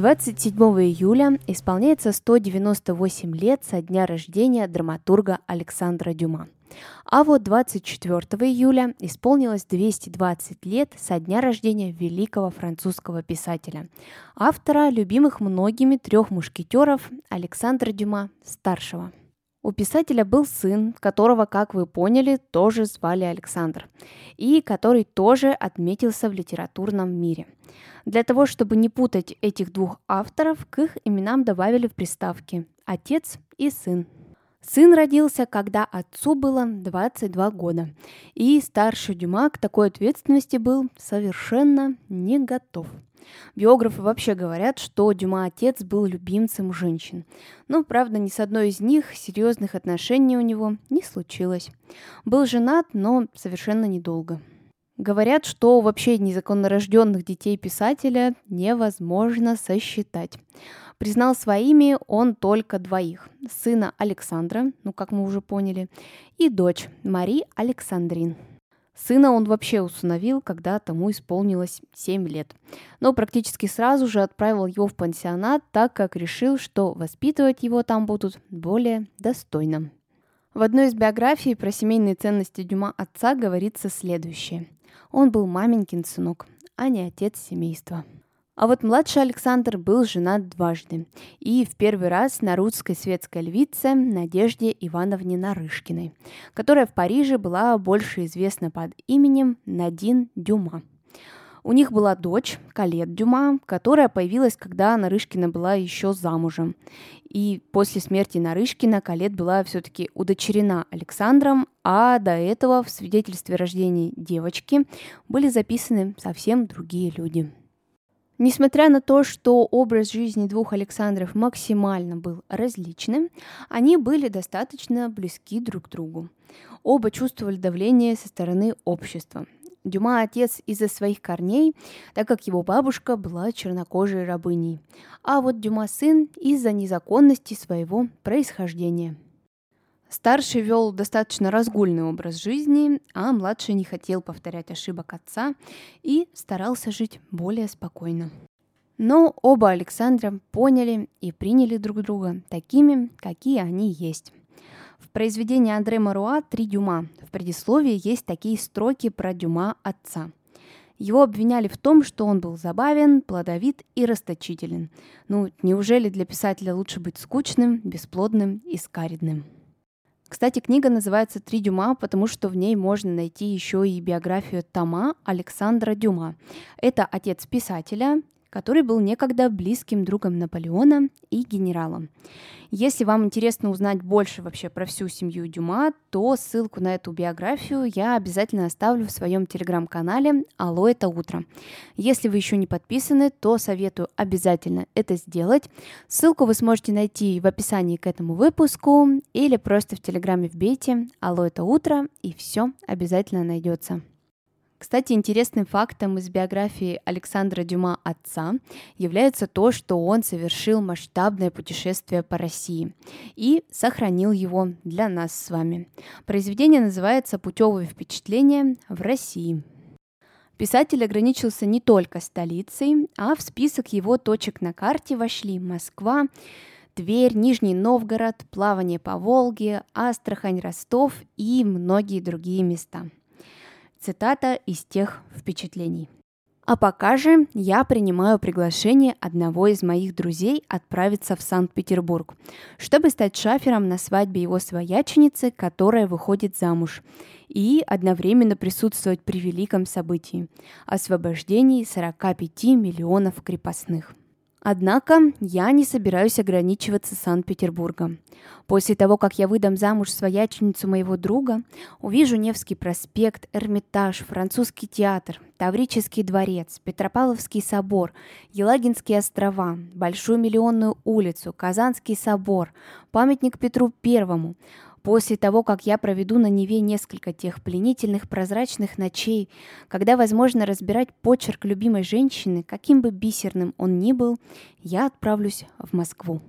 27 июля исполняется 198 лет со дня рождения драматурга Александра Дюма. А вот 24 июля исполнилось 220 лет со дня рождения великого французского писателя, автора любимых многими трех мушкетеров Александра Дюма старшего. У писателя был сын, которого, как вы поняли, тоже звали Александр, и который тоже отметился в литературном мире – для того, чтобы не путать этих двух авторов, к их именам добавили в приставки «отец» и «сын». Сын родился, когда отцу было 22 года, и старший Дюма к такой ответственности был совершенно не готов. Биографы вообще говорят, что Дюма отец был любимцем женщин. Но, правда, ни с одной из них серьезных отношений у него не случилось. Был женат, но совершенно недолго. Говорят, что вообще незаконно рожденных детей писателя невозможно сосчитать. Признал своими он только двоих. Сына Александра, ну как мы уже поняли, и дочь Мари Александрин. Сына он вообще усыновил, когда тому исполнилось 7 лет. Но практически сразу же отправил его в пансионат, так как решил, что воспитывать его там будут более достойно. В одной из биографий про семейные ценности Дюма отца говорится следующее – он был маменькин сынок, а не отец семейства. А вот младший Александр был женат дважды. И в первый раз на русской светской львице Надежде Ивановне Нарышкиной, которая в Париже была больше известна под именем Надин Дюма. У них была дочь, Калет Дюма, которая появилась, когда Нарышкина была еще замужем. И после смерти Нарышкина Калет была все-таки удочерена Александром, а до этого в свидетельстве рождения девочки были записаны совсем другие люди. Несмотря на то, что образ жизни двух Александров максимально был различным, они были достаточно близки друг к другу. Оба чувствовали давление со стороны общества – Дюма отец из-за своих корней, так как его бабушка была чернокожей рабыней, а вот Дюма сын из-за незаконности своего происхождения. Старший вел достаточно разгульный образ жизни, а младший не хотел повторять ошибок отца и старался жить более спокойно. Но оба Александра поняли и приняли друг друга такими, какие они есть. В произведении Андре Маруа «Три дюма» в предисловии есть такие строки про Дюма отца. Его обвиняли в том, что он был забавен, плодовит и расточителен. Ну, неужели для писателя лучше быть скучным, бесплодным и скаридным? Кстати, книга называется «Три дюма», потому что в ней можно найти еще и биографию Тома Александра Дюма. Это отец писателя, который был некогда близким другом Наполеона и генералом. Если вам интересно узнать больше вообще про всю семью Дюма, то ссылку на эту биографию я обязательно оставлю в своем телеграм-канале «Алло, это утро». Если вы еще не подписаны, то советую обязательно это сделать. Ссылку вы сможете найти в описании к этому выпуску или просто в телеграме вбейте «Алло, это утро» и все обязательно найдется. Кстати, интересным фактом из биографии Александра Дюма отца является то, что он совершил масштабное путешествие по России и сохранил его для нас с вами. Произведение называется «Путевые впечатления в России». Писатель ограничился не только столицей, а в список его точек на карте вошли Москва, Тверь, Нижний Новгород, плавание по Волге, Астрахань, Ростов и многие другие места – Цитата из тех впечатлений. А пока же я принимаю приглашение одного из моих друзей отправиться в Санкт-Петербург, чтобы стать шафером на свадьбе его свояченицы, которая выходит замуж, и одновременно присутствовать при великом событии – освобождении 45 миллионов крепостных. Однако я не собираюсь ограничиваться Санкт-Петербургом. После того, как я выдам замуж свояченицу моего друга, увижу Невский проспект, Эрмитаж, Французский театр, Таврический дворец, Петропавловский собор, Елагинские острова, Большую Миллионную улицу, Казанский собор, памятник Петру Первому, После того, как я проведу на Неве несколько тех пленительных прозрачных ночей, когда возможно разбирать почерк любимой женщины, каким бы бисерным он ни был, я отправлюсь в Москву.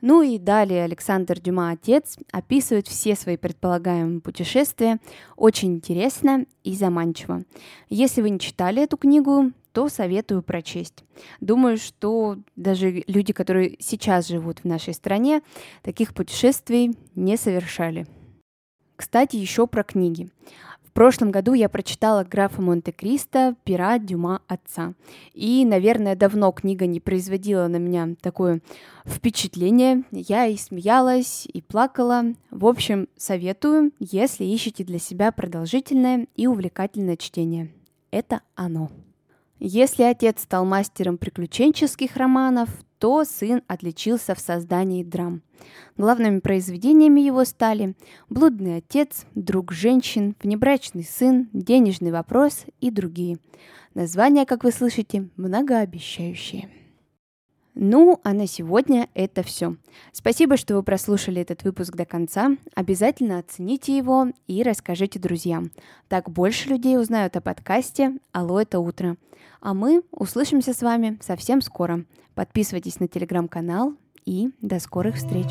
Ну и далее Александр Дюма, отец, описывает все свои предполагаемые путешествия очень интересно и заманчиво. Если вы не читали эту книгу, то советую прочесть. Думаю, что даже люди, которые сейчас живут в нашей стране, таких путешествий не совершали. Кстати, еще про книги. В прошлом году я прочитала графа Монте-Кристо «Пира Дюма отца». И, наверное, давно книга не производила на меня такое впечатление. Я и смеялась, и плакала. В общем, советую, если ищете для себя продолжительное и увлекательное чтение. Это оно. Если отец стал мастером приключенческих романов, то сын отличился в создании драм. Главными произведениями его стали «Блудный отец», «Друг женщин», «Внебрачный сын», «Денежный вопрос» и другие. Названия, как вы слышите, многообещающие. Ну, а на сегодня это все. Спасибо, что вы прослушали этот выпуск до конца. Обязательно оцените его и расскажите друзьям. Так больше людей узнают о подкасте «Алло, это утро». А мы услышимся с вами совсем скоро. Подписывайтесь на телеграм-канал и до скорых встреч.